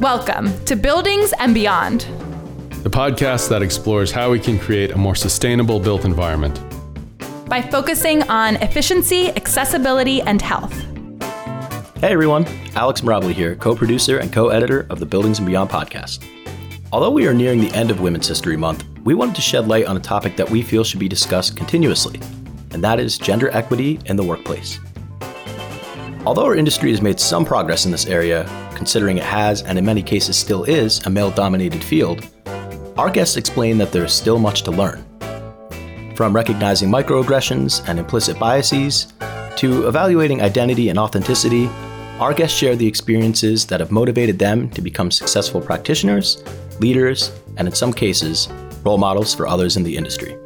Welcome to Buildings and Beyond, the podcast that explores how we can create a more sustainable built environment by focusing on efficiency, accessibility, and health. Hey everyone, Alex Mirabli here, co producer and co editor of the Buildings and Beyond podcast. Although we are nearing the end of Women's History Month, we wanted to shed light on a topic that we feel should be discussed continuously, and that is gender equity in the workplace. Although our industry has made some progress in this area, considering it has, and in many cases still is, a male dominated field, our guests explain that there is still much to learn. From recognizing microaggressions and implicit biases, to evaluating identity and authenticity, our guests share the experiences that have motivated them to become successful practitioners, leaders, and in some cases, role models for others in the industry.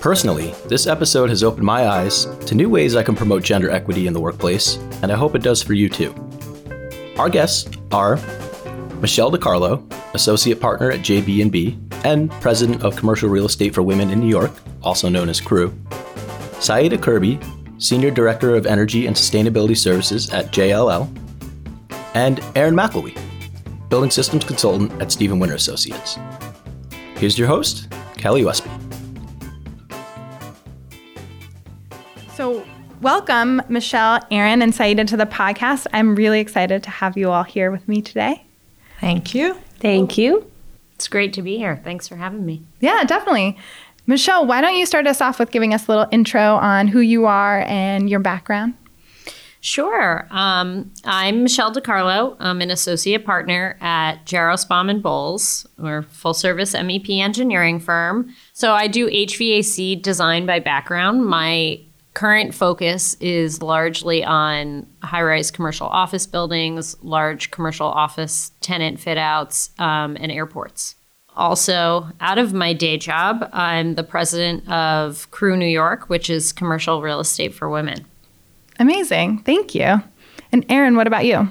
Personally, this episode has opened my eyes to new ways I can promote gender equity in the workplace, and I hope it does for you too. Our guests are Michelle DeCarlo, associate partner at JB&B and president of commercial real estate for women in New York, also known as CREW. Saeideh Kirby, senior director of energy and sustainability services at JLL, and Erin McElwee, building systems consultant at Steven Winter Associates. Here's your host, Kelly Westby. Welcome, Michelle, Erin, and Saeideh to the podcast. I'm really excited to have you all here with me today. Thank you. Thank you. It's great to be here. Thanks for having me. Yeah, definitely. Michelle, why don't you start us off with giving us a little intro on who you are and your background? Sure. Um, I'm Michelle DeCarlo. I'm an associate partner at Jaros and Bolles. We're a full service MEP engineering firm. So I do HVAC design by background. My current focus is largely on high rise commercial office buildings, large commercial office tenant fit outs, um, and airports. Also, out of my day job, I'm the president of CREW New York, which is commercial real estate for women. Amazing. Thank you. And Erin, what about you?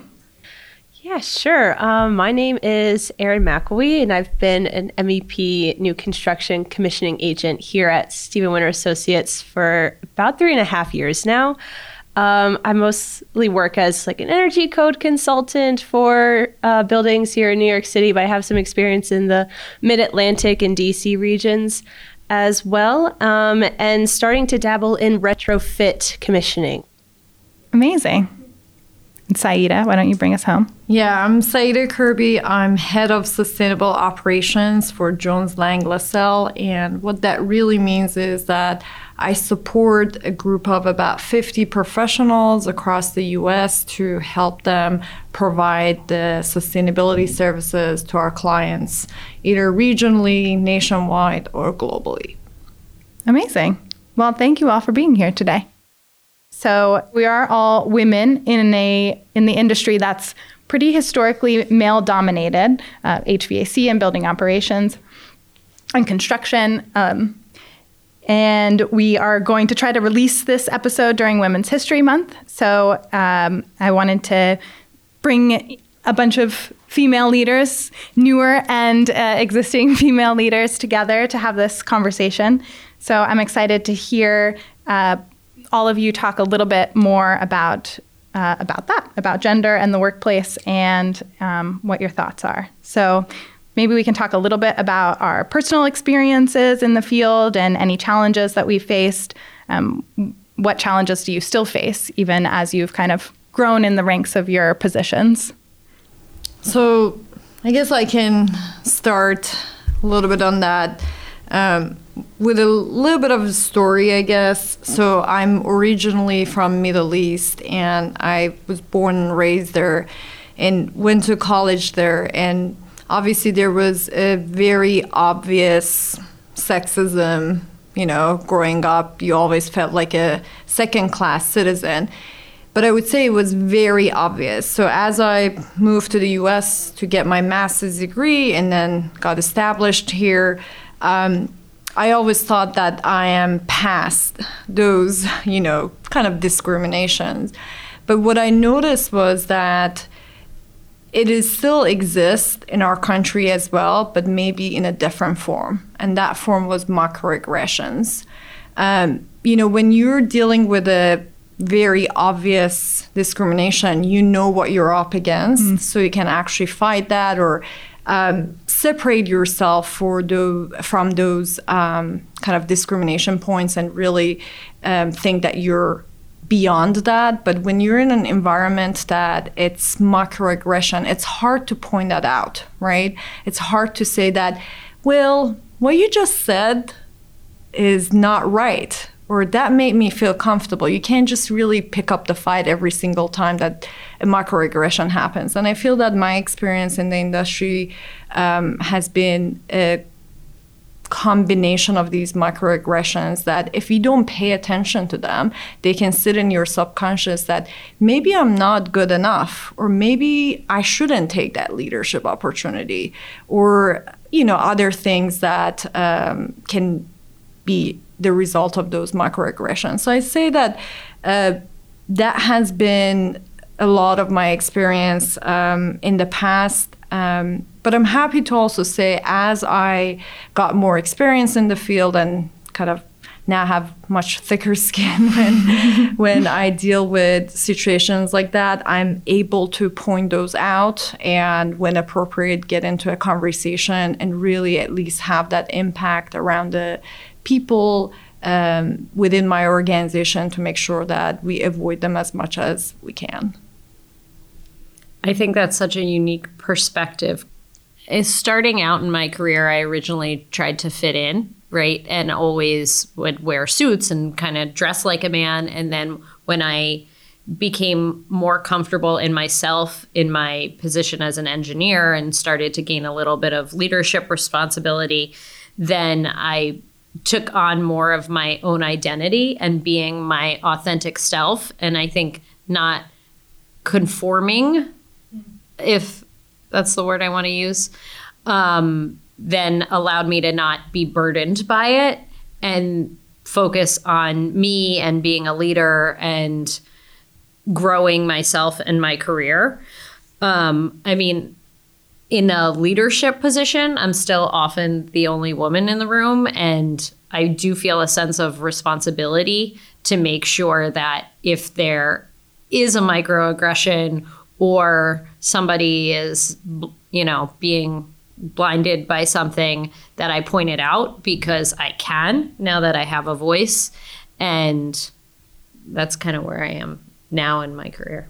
Yeah, sure. Um, my name is Erin McElwee, and I've been an MEP new construction commissioning agent here at Steven Winter Associates for about three and a half years now. Um, I mostly work as like an energy code consultant for uh, buildings here in New York City, but I have some experience in the Mid Atlantic and DC regions as well, um, and starting to dabble in retrofit commissioning. Amazing. Saeideh, why don't you bring us home? Yeah, I'm Saeideh Kirby. I'm head of sustainable operations for Jones Lang LaSalle. And what that really means is that I support a group of about 50 professionals across the US to help them provide the sustainability services to our clients, either regionally, nationwide, or globally. Amazing. Well, thank you all for being here today. So we are all women in a in the industry that's pretty historically male dominated, uh, HVAC and building operations, and construction. Um, and we are going to try to release this episode during Women's History Month. So um, I wanted to bring a bunch of female leaders, newer and uh, existing female leaders, together to have this conversation. So I'm excited to hear. Uh, all of you talk a little bit more about uh, about that, about gender and the workplace, and um, what your thoughts are. So maybe we can talk a little bit about our personal experiences in the field and any challenges that we've faced. Um, what challenges do you still face, even as you've kind of grown in the ranks of your positions? So I guess I can start a little bit on that. Um, with a little bit of a story, I guess. So I'm originally from Middle East, and I was born and raised there, and went to college there. And obviously, there was a very obvious sexism. You know, growing up, you always felt like a second-class citizen. But I would say it was very obvious. So as I moved to the U.S. to get my master's degree, and then got established here. Um, I always thought that I am past those, you know, kind of discriminations. But what I noticed was that it is still exists in our country as well, but maybe in a different form. And that form was microaggressions. Um, you know, when you're dealing with a very obvious discrimination, you know what you're up against, so you can actually fight that or um, separate yourself for the, from those um, kind of discrimination points and really um, think that you're beyond that. But when you're in an environment that it's microaggression, it's hard to point that out, right? It's hard to say that, well, what you just said is not right or that made me feel comfortable. You can't just really pick up the fight every single time that a microaggression happens. And I feel that my experience in the industry um, has been a combination of these microaggressions that if you don't pay attention to them, they can sit in your subconscious that maybe I'm not good enough, or maybe I shouldn't take that leadership opportunity, or you know other things that um, can be the result of those microaggressions. So I say that uh, that has been a lot of my experience um, in the past. Um, but I'm happy to also say, as I got more experience in the field and kind of now have much thicker skin when when I deal with situations like that, I'm able to point those out and when appropriate get into a conversation and really at least have that impact around the people um, within my organization to make sure that we avoid them as much as we can. I think that's such a unique perspective. Is starting out in my career, I originally tried to fit in, right? And always would wear suits and kind of dress like a man. And then when I became more comfortable in myself in my position as an engineer and started to gain a little bit of leadership responsibility, then I took on more of my own identity and being my authentic self. And I think not conforming, if that's the word I want to use, um, then allowed me to not be burdened by it and focus on me and being a leader and growing myself and my career. Um, I mean, in a leadership position, I'm still often the only woman in the room. And I do feel a sense of responsibility to make sure that if there is a microaggression or somebody is, you know, being blinded by something, that I point it out because I can now that I have a voice. And that's kind of where I am now in my career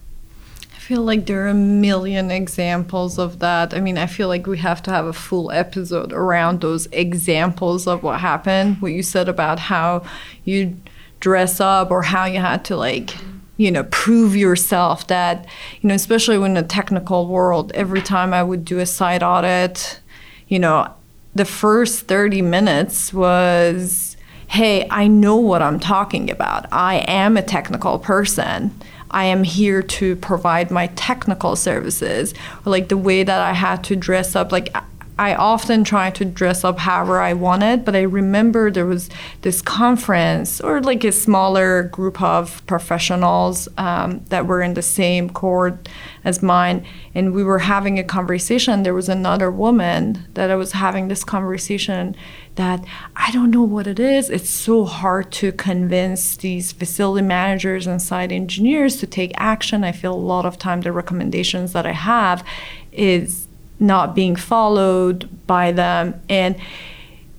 feel like there are a million examples of that. I mean, I feel like we have to have a full episode around those examples of what happened. What you said about how you dress up or how you had to like you know prove yourself that you know especially in the technical world every time i would do a site audit you know the first 30 minutes was hey i know what i'm talking about i am a technical person I am here to provide my technical services, like the way that I had to dress up. Like I often try to dress up however I wanted, but I remember there was this conference or like a smaller group of professionals um, that were in the same court as mine, and we were having a conversation. There was another woman that I was having this conversation that I don't know what it is. It's so hard to convince these facility managers and site engineers to take action. I feel a lot of time the recommendations that I have is not being followed by them. And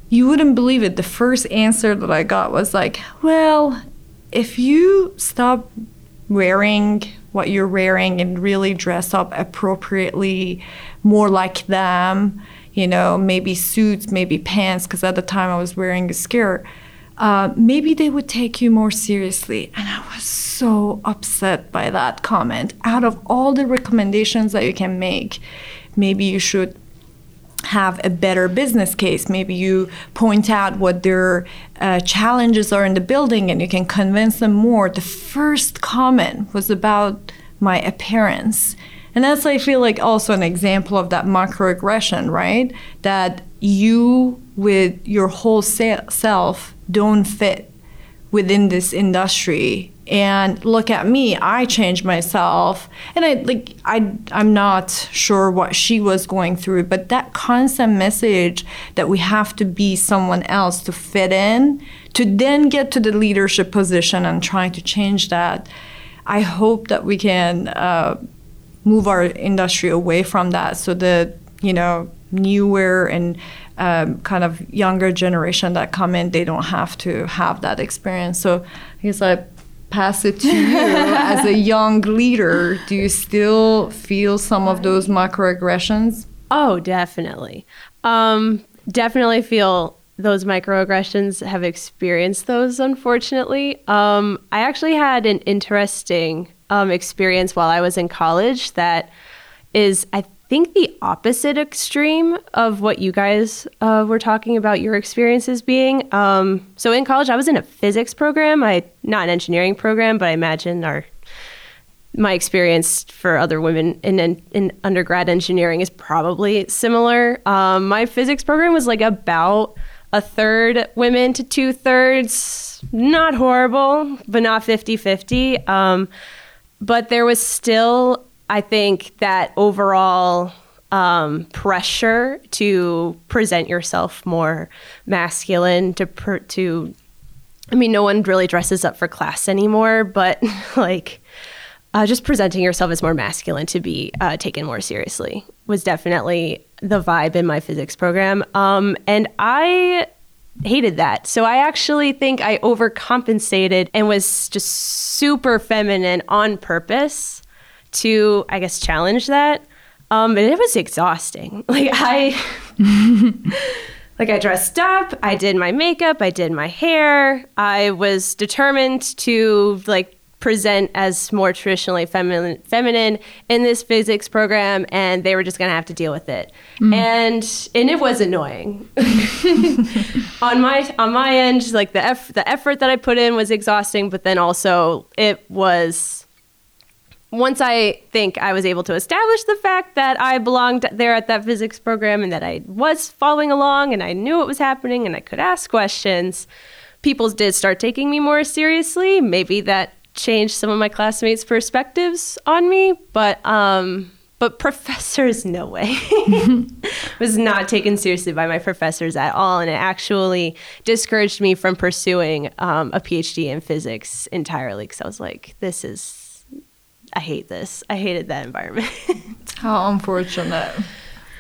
you wouldn't believe it. The first answer that I got was like, well, if you stop wearing what you're wearing and really dress up appropriately, more like them, you know, maybe suits, maybe pants, because at the time I was wearing a skirt. Uh, maybe they would take you more seriously. And I was so upset by that comment. Out of all the recommendations that you can make, maybe you should have a better business case. Maybe you point out what their uh, challenges are in the building and you can convince them more. The first comment was about my appearance. And that's, I feel like, also an example of that microaggression, right? That you, with your whole self, don't fit within this industry and look at me i changed myself and i like i i'm not sure what she was going through but that constant message that we have to be someone else to fit in to then get to the leadership position and trying to change that, I hope that we can uh, move our industry away from that so that, you know, newer and um, kind of younger generation that come in, they don't have to have that experience. So guess I pass it to you as a young leader. Do you still feel some of those microaggressions? Oh, definitely. Um, definitely feel those microaggressions have experienced those, unfortunately. Um, I actually had an interesting um, experience while I was in college that is, I think, the opposite extreme of what you guys uh, were talking about your experiences being. Um, so in college, I was in a physics program, I not an engineering program, but I imagine our my experience for other women in, in, in undergrad engineering is probably similar. Um, my physics program was like about a third women to two thirds. Not horrible, but not 50 50. Um, but there was still, I think, that overall um, pressure to present yourself more masculine, to, per, to, I mean, no one really dresses up for class anymore, but like, uh, just presenting yourself as more masculine to be uh, taken more seriously was definitely the vibe in my physics program. Um, and I hated that. So I actually think I overcompensated and was just super feminine on purpose to, I guess, challenge that. Um, and it was exhausting. Like I, like I dressed up, I did my makeup, I did my hair. I was determined to like present as more traditionally feminine, feminine in this physics program, and they were just going to have to deal with it. Mm. And and it was annoying. on my on my end, like the eff- the effort that I put in was exhausting, but then also it was. Once I think I was able to establish the fact that I belonged there at that physics program and that I was following along and I knew what was happening and I could ask questions, people did start taking me more seriously. Maybe that changed some of my classmates' perspectives on me, but um, but professors, no way. was not taken seriously by my professors at all, and it actually discouraged me from pursuing um, a PhD in physics entirely because I was like, this is, I hate this. I hated that environment. How unfortunate.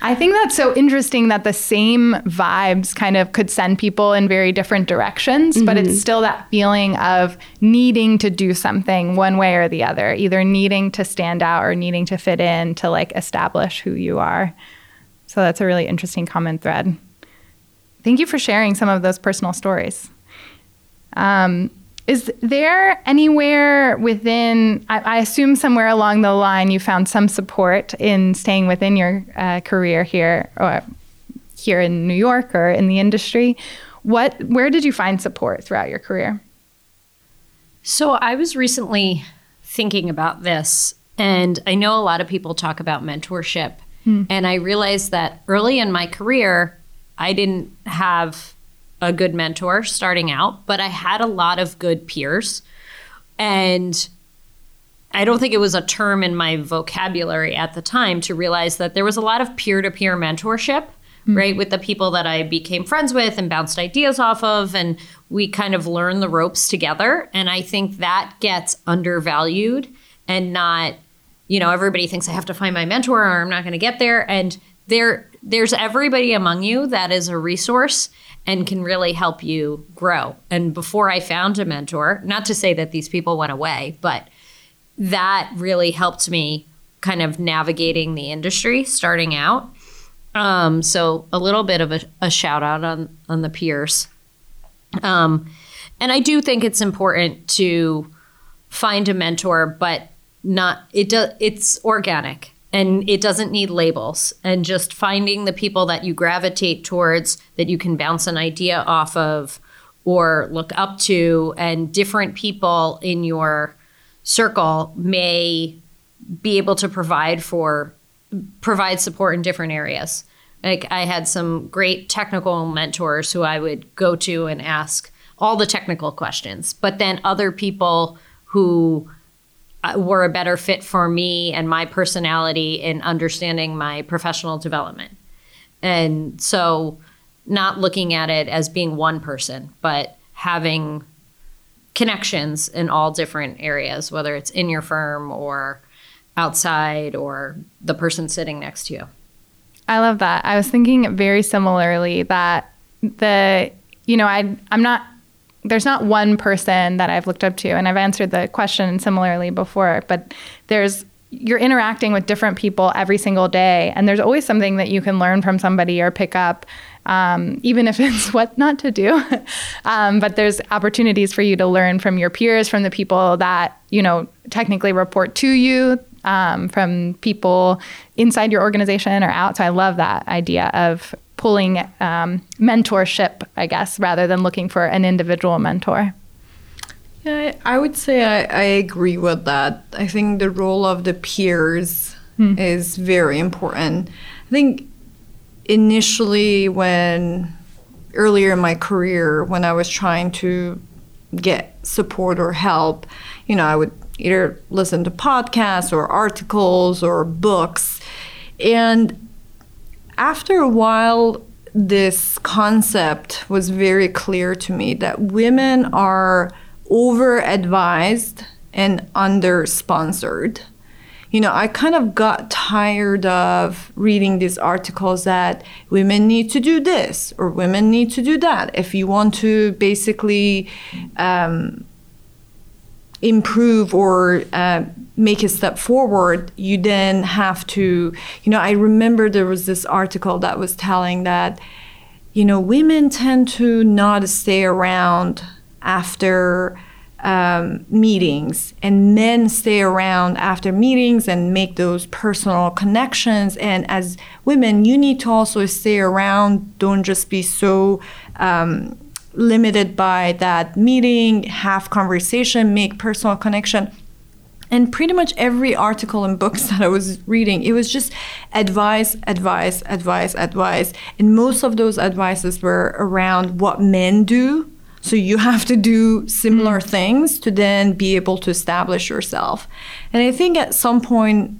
I think that's so interesting that the same vibes kind of could send people in very different directions, mm-hmm. but it's mm-hmm. still that feeling of needing to do something one way or the other, either needing to stand out or needing to fit in to like establish who you are. So that's a really interesting common thread. Thank you for sharing some of those personal stories. Um, is there anywhere within, I, I, assume somewhere along the line you found some support in staying within your uh, career here or here in New York or in the industry? What, where did you find support throughout your career? So I was recently thinking about this, and I know a lot of people talk about mentorship. Hmm. And I realized that early in my career, I didn't have a good mentor starting out, but I had a lot of good peers. And I don't think it was a term in my vocabulary at the time to realize that there was a lot of peer to peer mentorship, mm-hmm. right? With the people that I became friends with and bounced ideas off of. And we kind of learned the ropes together. And I think that gets undervalued and not, you know, everybody thinks I have to find my mentor or I'm not going to get there. And there, there's everybody among you that is a resource and can really help you grow. And before I found a mentor, not to say that these people went away, but that really helped me kind of navigating the industry starting out. Um, so a little bit of a, a, shout out on on the peers. Um, and I do think it's important to find a mentor, but not it does it's organic and it doesn't need labels. And just finding the people that you gravitate towards that you can bounce an idea off of or look up to and different people in your circle may be able to provide for provide support in different areas. Like i had some great technical mentors who i would go to and ask all the technical questions. But then other people who Uh, were a better fit for me and my personality in understanding my professional development. And so, not looking at it as being one person, but having connections in all different areas, whether it's in your firm or outside or the person sitting next to you. I love that. I was thinking very similarly that the, you know, I, I'm not, there's not one person that I've looked up to, and I've answered the question similarly before, but there's, you're interacting with different people every single day, and there's always something that you can learn from somebody or pick up um, even if it's what not to do. um, but there's opportunities for you to learn from your peers, from the people that you know technically report to you, um, from people inside your organization or out. So I love that idea of pulling um, mentorship, I guess, rather than looking for an individual mentor. Yeah, I would say I, I agree with that. I think the role of the peers mm. is very important. I think initially when earlier in my career when I was trying to get support or help, you know, I would either listen to podcasts or articles or books. And after a while, this concept was very clear to me that women are over advised and under sponsored you know, I kind of got tired of reading these articles that women need to do this or women need to do that. If you want to basically um, improve or uh, make a step forward, you then have to, you know, I remember there was this article that was telling that, you know, women tend to not stay around after um, meetings and men stay around after meetings and make those personal connections and as women you need to also stay around don't just be so um, limited by that meeting have conversation make personal connection and pretty much every article and books that I was reading, it was just advice, advice, advice, advice. And most of those advices were around what men do so you have to do similar mm. things to then be able to establish yourself. And I think at some point,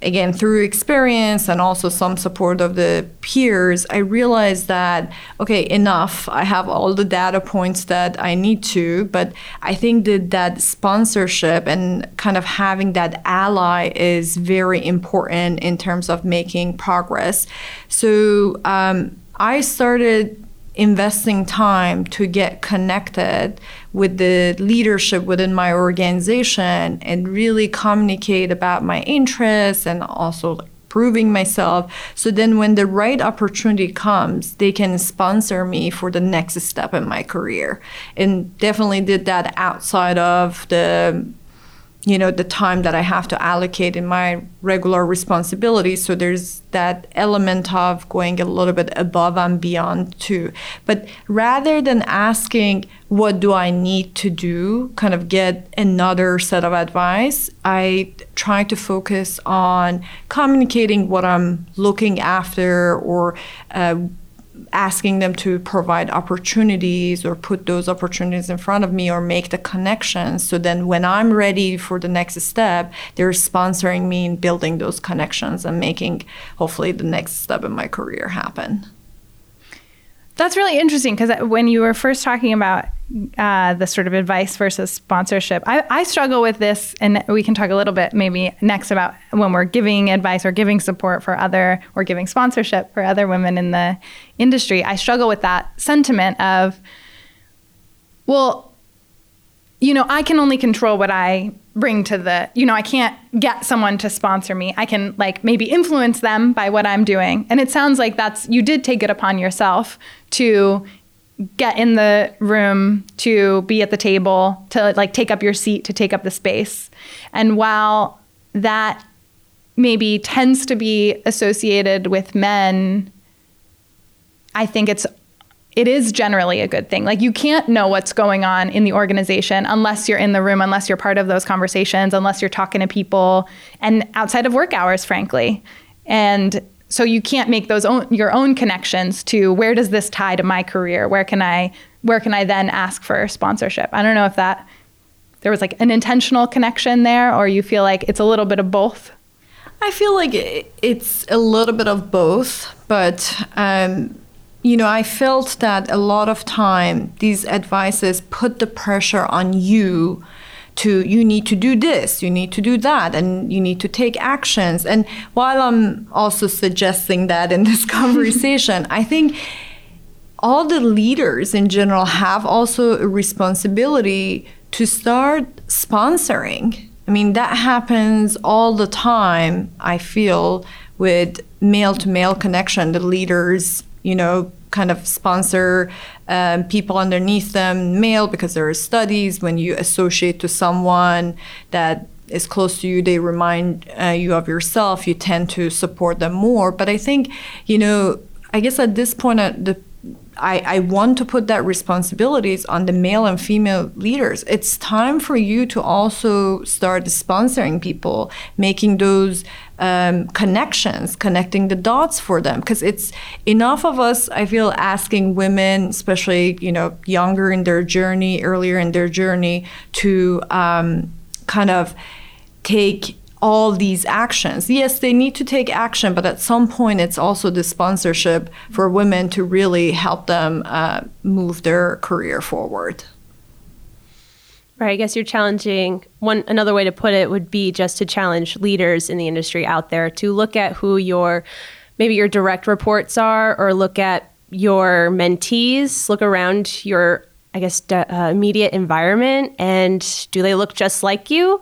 again, through experience and also some support of the peers, I realized that, okay, enough. I have all the data points that I need to, but I think that that sponsorship and kind of having that ally is very important in terms of making progress. So um, I started investing time to get connected with the leadership within my organization and really communicate about my interests and also like proving myself. So then when the right opportunity comes they can sponsor me for the next step in my career. And definitely did that outside of the you know the time that i have to allocate in my regular responsibilities so there's that element of going a little bit above and beyond too. But rather than asking what do i need to do kind of get another set of advice i try to focus on communicating what i'm looking after or uh, asking them to provide opportunities or put those opportunities in front of me or make the connections. So then when I'm ready for the next step, they're sponsoring me in building those connections and making hopefully the next step in my career happen. That's really interesting because when you were first talking about uh, the sort of advice versus sponsorship, I, I, struggle with this, and we can talk a little bit maybe next about when we're giving advice or giving support for other or giving sponsorship for other women in the industry. I struggle with that sentiment of, well, you know, I can only control what I bring to the, you know, I can't get someone to sponsor me. I can like maybe influence them by what I'm doing. And it sounds like that's, you did take it upon yourself to get in the room, to be at the table, to like take up your seat, to take up the space. And while that maybe tends to be associated with men, I think it's it is generally a good thing. Like you can't know what's going on in the organization unless you're in the room, unless you're part of those conversations, unless you're talking to people and outside of work hours, frankly. And so you can't make those own, your own connections to where does this tie to my career? Where can I where can I then ask for sponsorship? I don't know if that there was like an intentional connection there or you feel like it's a little bit of both. I feel like it's a little bit of both, but um, you know, I felt that a lot of time these advices put the pressure on you to you need to do this, you need to do that, and you need to take actions. And while I'm also suggesting that in this conversation, I think all the leaders in general have also a responsibility to start sponsoring. I mean, that happens all the time, I feel, with male to male connection. The leaders, you know, kind of sponsor um, people underneath them, male, because there are studies when you associate to someone that is close to you, they remind uh, you of yourself, you tend to support them more. But I think, you know, I guess at this point, uh, the I, I want to put that responsibilities on the male and female leaders. It's time for you to also start sponsoring people, making those um, connections, connecting the dots for them. Because it's enough of us, I feel, asking women, especially you know younger in their journey, earlier in their journey, to um, kind of take all these actions. Yes, they need to take action, but at some point, it's also the sponsorship for women to really help them uh, move their career forward. Right. I guess you're challenging one another way to put it would be just to challenge leaders in the industry out there to look at who your maybe your direct reports are or look at your mentees, look around your I guess uh, immediate environment and do they look just like you?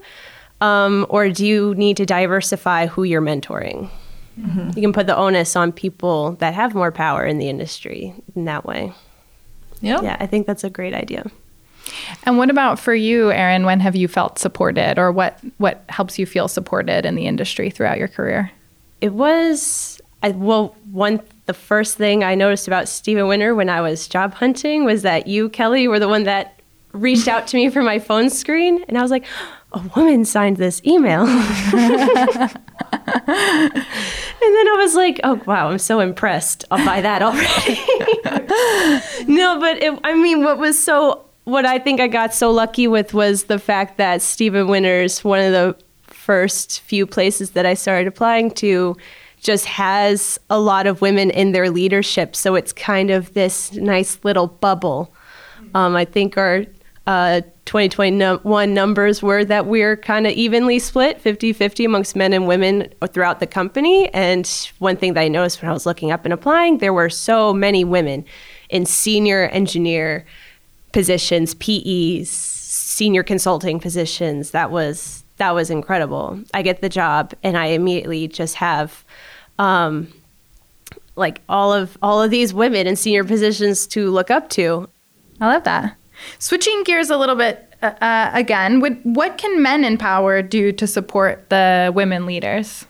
Um, or do you need to diversify who you're mentoring? Mm-hmm. You can put the onus on people that have more power in the industry in that way. Yep. Yeah, I think that's a great idea. And what about for you, Erin? When have you felt supported, or what what helps you feel supported in the industry throughout your career? It was I, well, one the first thing I noticed about Steven Winter when I was job hunting was that you, Kelly, were the one that reached out to me for my phone screen, and I was like, a woman signed this email. and then I was like, oh, wow, I'm so impressed by that already. no, but it, I mean, what was so, what I think I got so lucky with was the fact that Steven Winters, one of the first few places that I started applying to, just has a lot of women in their leadership. So it's kind of this nice little bubble. Um, I think our uh, 2021 numbers were that we're kind of evenly split 50 50 amongst men and women throughout the company. And one thing that I noticed when I was looking up and applying, there were so many women in senior engineer positions, PEs, senior consulting positions. That was that was incredible. I get the job and I immediately just have um, like all of all of these women in senior positions to look up to. I love that. Switching gears a little bit uh, uh, again, what, what can men in power do to support the women leaders?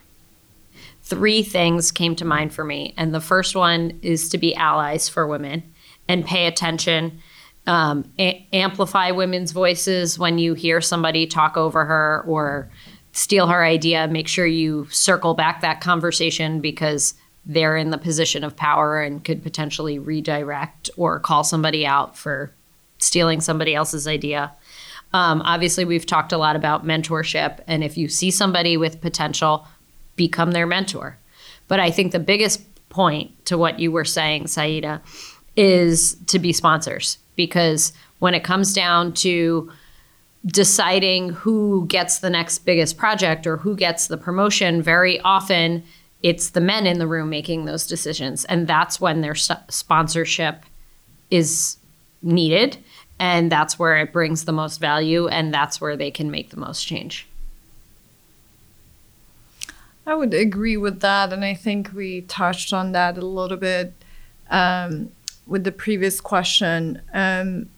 Three things came to mind for me. And the first one is to be allies for women and pay attention. Um, a- amplify women's voices when you hear somebody talk over her or steal her idea. Make sure you circle back that conversation because they're in the position of power and could potentially redirect or call somebody out for stealing somebody else's idea. Um, obviously, we've talked a lot about mentorship, and if you see somebody with potential, become their mentor. But I think the biggest point to what you were saying, Saeideh, is to be sponsors because when it comes down to deciding who gets the next biggest project or who gets the promotion, very often it's the men in the room making those decisions. And that's when their sponsorship is needed and that's where it brings the most value and that's where they can make the most change. I would agree with that and i think we touched on that a little bit um, with the previous question. Um,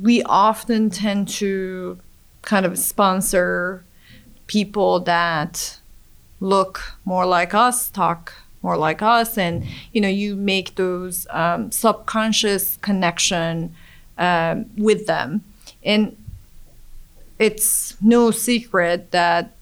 we often tend to kind of sponsor people that look more like us talk more like us and you know you make those um, subconscious connection um, with them. And it's no secret that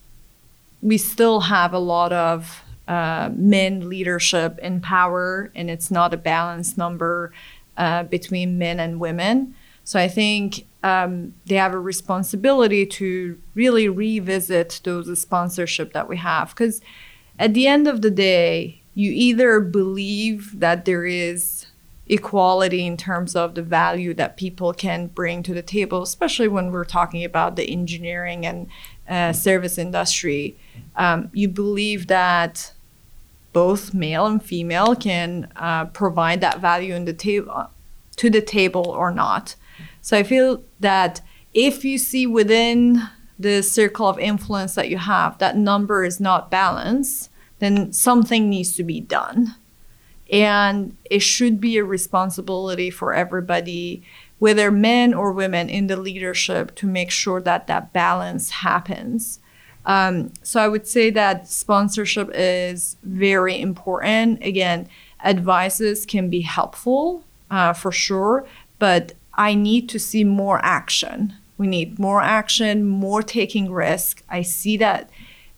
we still have a lot of uh, men leadership in power and it's not a balanced number uh, between men and women. So i think um, they have a responsibility to really revisit those sponsorship that we have. Because at the end of the day you either believe that there is equality in terms of the value that people can bring to the table, especially when we're talking about the engineering and uh, service industry. Um, you believe that both male and female can uh, provide that value in the table to the table or not. So I feel that if you see within the circle of influence that you have that number is not balanced, then something needs to be done. And it should be a responsibility for everybody, whether men or women in the leadership, to make sure that that balance happens. Um, so I would say that sponsorship is very important. Again, advices can be helpful uh, for sure, but I need to see more action. We need more action, more taking risk. I see that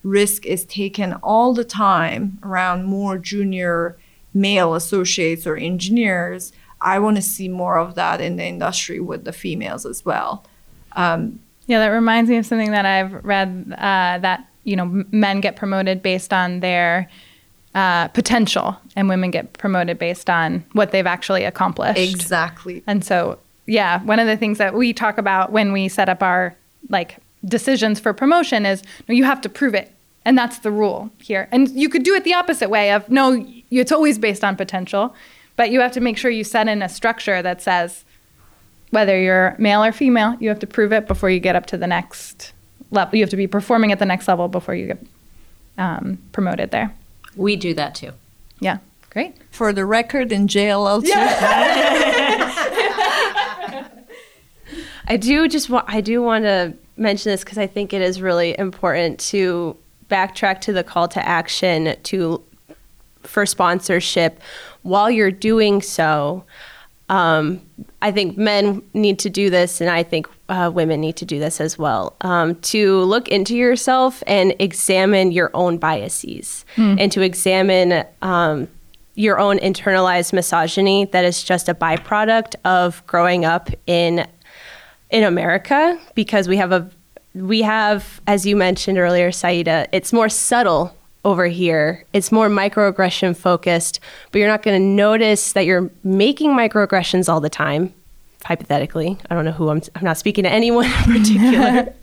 risk is taken all the time around more junior male associates or engineers. I want to see more of that in the industry with the females as well. Um, yeah, that reminds me of something that I've read uh, that you know men get promoted based on their uh, potential, and women get promoted based on what they've actually accomplished. Exactly. And so, yeah, one of the things that we talk about when we set up our like decisions for promotion is no, you have to prove it. And that's the rule here. And you could do it the opposite way of no, it's always based on potential, but you have to make sure you set in a structure that says whether you're male or female, you have to prove it before you get up to the next level. You have to be performing at the next level before you get um, promoted there. We do that too. Yeah, great. For the record, in JLL too. I do just want I do want to mention this because I think it is really important to backtrack to the call to action to for sponsorship while you're doing so um, I think men need to do this, and I think uh, women need to do this as well. Um, to look into yourself and examine your own biases, mm. and to examine um, your own internalized misogyny that is just a byproduct of growing up in in America, because we have a we have, as you mentioned earlier, Saeideh, it's more subtle over here. It's more microaggression focused, but you're not going to notice that you're making microaggressions all the time. Hypothetically, I don't know who I'm. I'm not speaking to anyone in particular.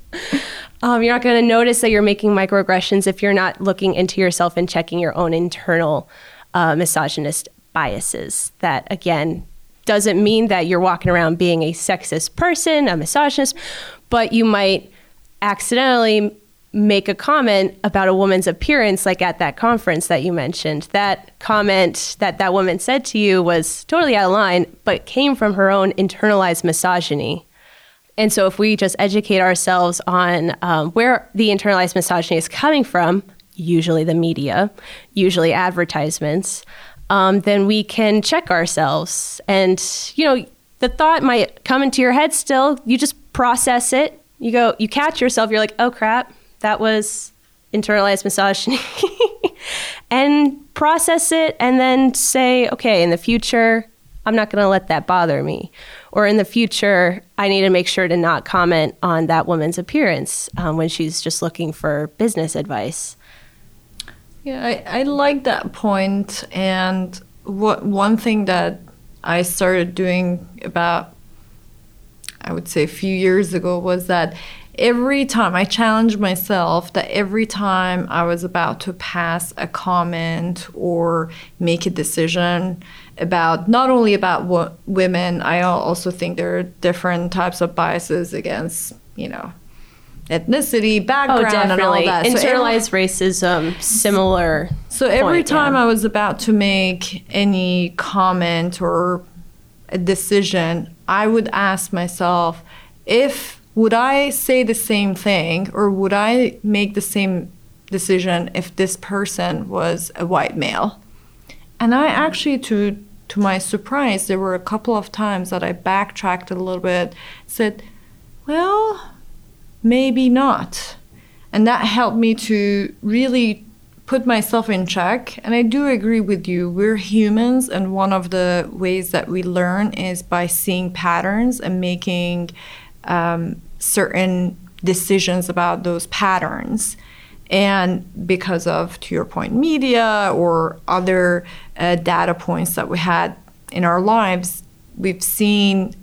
um, you're not going to notice that you're making microaggressions if you're not looking into yourself and checking your own internal uh, misogynist biases. That again doesn't mean that you're walking around being a sexist person, a misogynist, but you might accidentally make a comment about a woman's appearance like at that conference that you mentioned. That comment that that woman said to you was totally out of line but came from her own internalized misogyny. And so if we just educate ourselves on um, where the internalized misogyny is coming from usually the media usually advertisements um, then we can check ourselves. And you know the thought might come into your head still. You just process it. You go you catch yourself. You're like oh crap. That was internalized misogyny. And process it and then say, okay, in the future, I'm not going to let that bother me. Or in the future, I need to make sure to not comment on that woman's appearance um, when she's just looking for business advice. Yeah, I, I like that point. And what one thing that I started doing about, I would say, a few years ago was that every time I challenged myself that every time I was about to pass a comment or make a decision about not only about what women, I also think there are different types of biases against, you know, ethnicity, background, oh, and all oh, that. Internalized so every, racism, similar. So every point, time yeah. I was about to make any comment or a decision, I would ask myself if would I say the same thing or would I make the same decision if this person was a white male? And I actually, to to my surprise, there were a couple of times that I backtracked a little bit, said, well, maybe not. And that helped me to really put myself in check. And I do agree with you. We're humans, and one of the ways that we learn is by seeing patterns and making um, certain decisions about those patterns. And because of, to your point, media or other uh, data points that we had in our lives, we've seen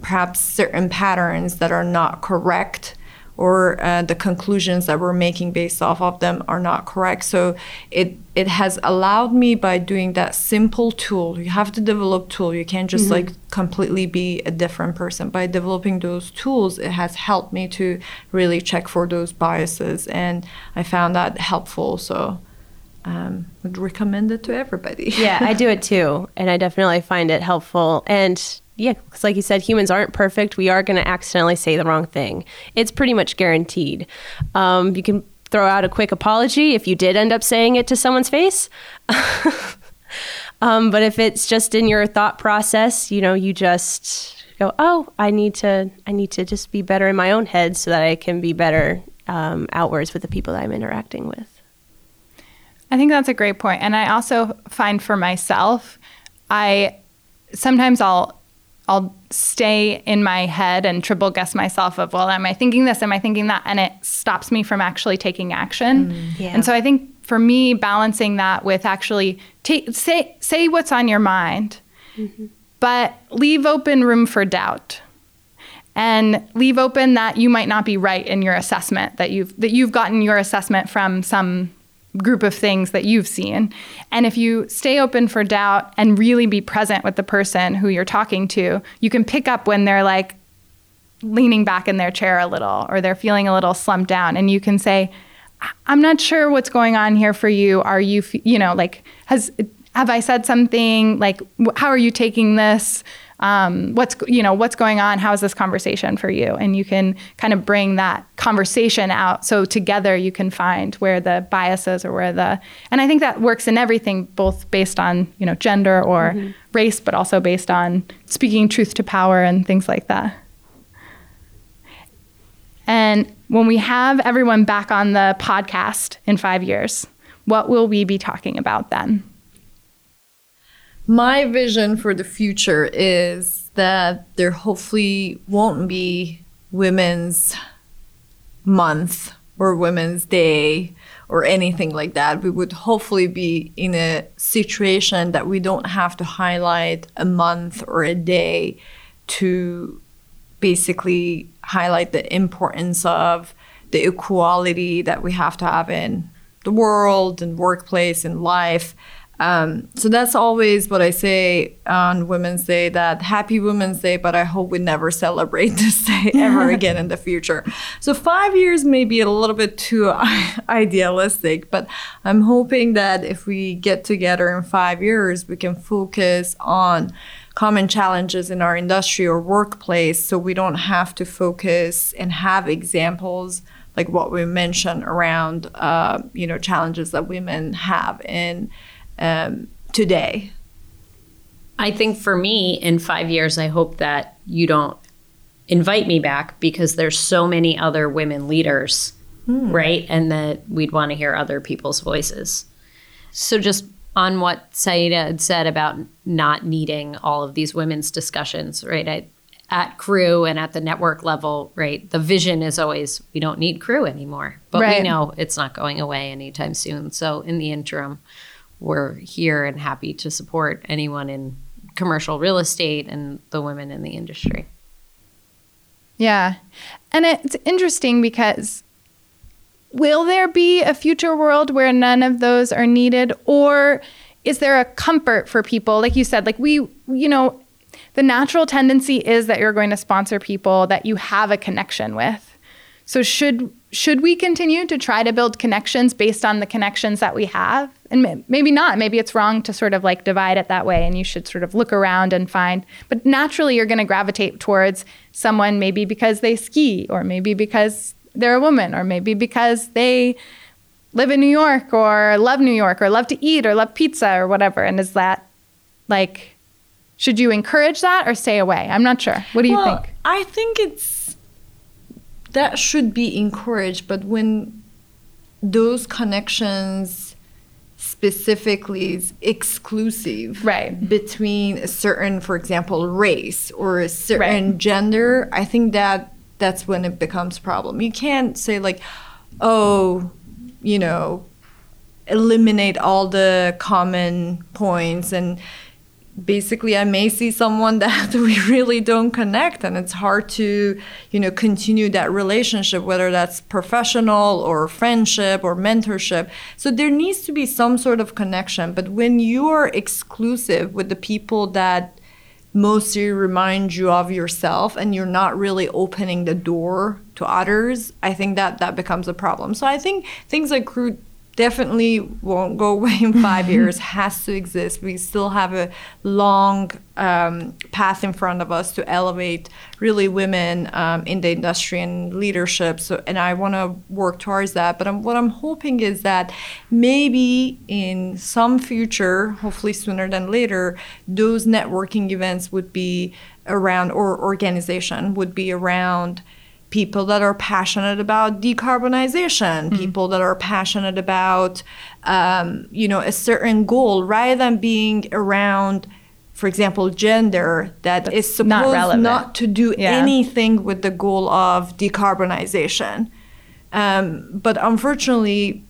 perhaps certain patterns that are not correct or uh, the conclusions that we're making based off of them are not correct. So it it has allowed me by doing that simple tool. You have to develop tool. You can't just mm-hmm. like completely be a different person. By developing those tools, it has helped me to really check for those biases, and I found that helpful. So. Um, would recommend it to everybody. yeah, I do it too, and I definitely find it helpful. And yeah, because like you said, humans aren't perfect. We are going to accidentally say the wrong thing. It's pretty much guaranteed. Um, you can throw out a quick apology if you did end up saying it to someone's face. um, but if it's just in your thought process, you know, you just go, "Oh, I need to, I need to just be better in my own head so that I can be better um, outwards with the people that I'm interacting with." I think that's a great point. point, and I also find for myself, I sometimes I'll I'll stay in my head and triple guess myself of, well, am I thinking this? Am I thinking that? And it stops me from actually taking action. Mm, yeah. And so I think for me, balancing that with actually ta- say say what's on your mind, mm-hmm. but leave open room for doubt. And leave open that you might not be right in your assessment, that you've that you've gotten your assessment from some group of things that you've seen. And if you stay open for doubt and really be present with the person who you're talking to, you can pick up when they're like leaning back in their chair a little or they're feeling a little slumped down. And you can say, I'm not sure what's going on here for you. Are you, you know, like, has, have I said something? Like, how are you taking this? Um, what's you know what's going on? How is this conversation for you? And you can kind of bring that conversation out so together you can find where the biases or where the and i think that works in everything both based on you know gender or mm-hmm. race but also based on speaking truth to power and things like that. And when we have everyone back on the podcast in five years what will we be talking about then my vision for the future is that there hopefully won't be women's month or women's day or anything like that. We would hopefully be in a situation that we don't have to highlight a month or a day to basically highlight the importance of the equality that we have to have in the world and workplace and life um, so that's always what I say on Women's Day that happy Women's Day, but I hope we never celebrate this day ever again in the future. So five years may be a little bit too idealistic, but I'm hoping that if we get together in five years, we can focus on common challenges in our industry or workplace so we don't have to focus and have examples like what we mentioned around uh, you know challenges that women have in um, today? I think for me, in five years, I hope that you don't invite me back because there's so many other women leaders, hmm. right? And that we'd want to hear other people's voices. So just on what Saeideh had said about not needing all of these women's discussions, right? I, at crew and at the network level, right? The vision is always we don't need crew anymore, but right. we know it's not going away anytime soon. So in the interim, we're here and happy to support anyone in commercial real estate and the women in the industry. Yeah. And it's interesting because will there be a future world where none of those are needed or is there a comfort for people like you said like we you know the natural tendency is that you're going to sponsor people that you have a connection with so should should we continue to try to build connections based on the connections that we have? And maybe not. Maybe it's wrong to sort of like divide it that way and you should sort of look around and find. But naturally, you're going to gravitate towards someone maybe because they ski or maybe because they're a woman or maybe because they live in New York or love New York or love to eat or love pizza or whatever. And is that like, should you encourage that or stay away? I'm not sure. What do you well, think? I think it's that should be encouraged but when those connections specifically is exclusive right. between a certain for example race or a certain right. gender i think that that's when it becomes problem you can't say like oh you know, eliminate all the common points and basically I may see someone that we really don't connect and it's hard to, you know, continue that relationship whether that's professional or friendship or mentorship. So there needs to be some sort of connection, but when you are exclusive with the people that mostly remind you of yourself and you're not really opening the door to others, I think that that becomes a problem. So I think things like crew definitely won't go away in five years has to exist. We still have a long um, path in front of us to elevate really women um, in the industry and leadership. So and i want to work towards that. But I'm, what i'm hoping is that maybe in some future hopefully sooner than later those networking events would be around or organization would be around people that are passionate about decarbonization, mm-hmm. people that are passionate about, um, you know, a certain goal, rather than being around, for example, gender that That's is supposed not, not to do yeah. anything with the goal of decarbonization. Um, but unfortunately,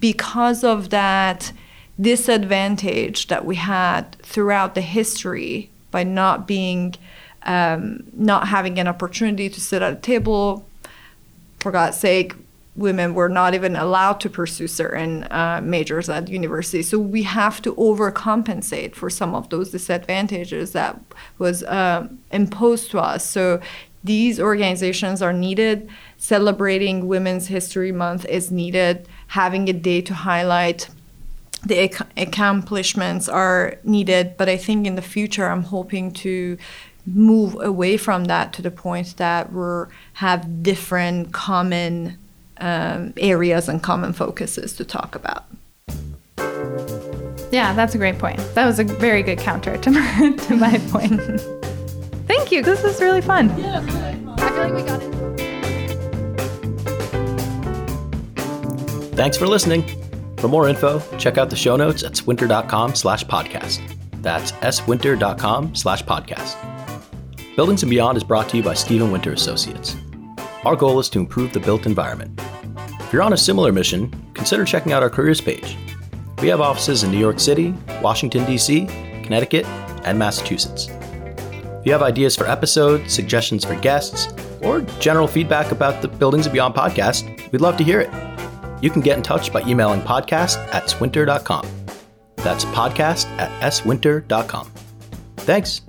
because of that disadvantage that we had throughout the history by not being um, not having an opportunity to sit at a table. For God's sake, women were not even allowed to pursue certain uh, majors at university. So we have to overcompensate for some of those disadvantages that was uh, imposed to us. So these organizations are needed. Celebrating Women's History Month is needed. Having a day to highlight the ac- accomplishments are needed. But I think in the future, I'm hoping to move away from that to the point that we have different common um, areas and common focuses to talk about. Yeah, that's a great point. That was a very good counter to my, to my point. Thank you. This was really fun. Yeah, I feel like we got it. Thanks for listening. For more info, check out the show notes at swinter.com slash podcast. That's swinter.com slash podcast. Buildings and Beyond is brought to you by Steven Winter Associates. Our goal is to improve the built environment. If you're on a similar mission, consider checking out our careers page. We have offices in New York City, Washington, D.C., Connecticut, and Massachusetts. If you have ideas for episodes, suggestions for guests, or general feedback about the Buildings and Beyond podcast, we'd love to hear it. You can get in touch by emailing podcast at swinter.com. That's podcast at swinter.com. Thanks.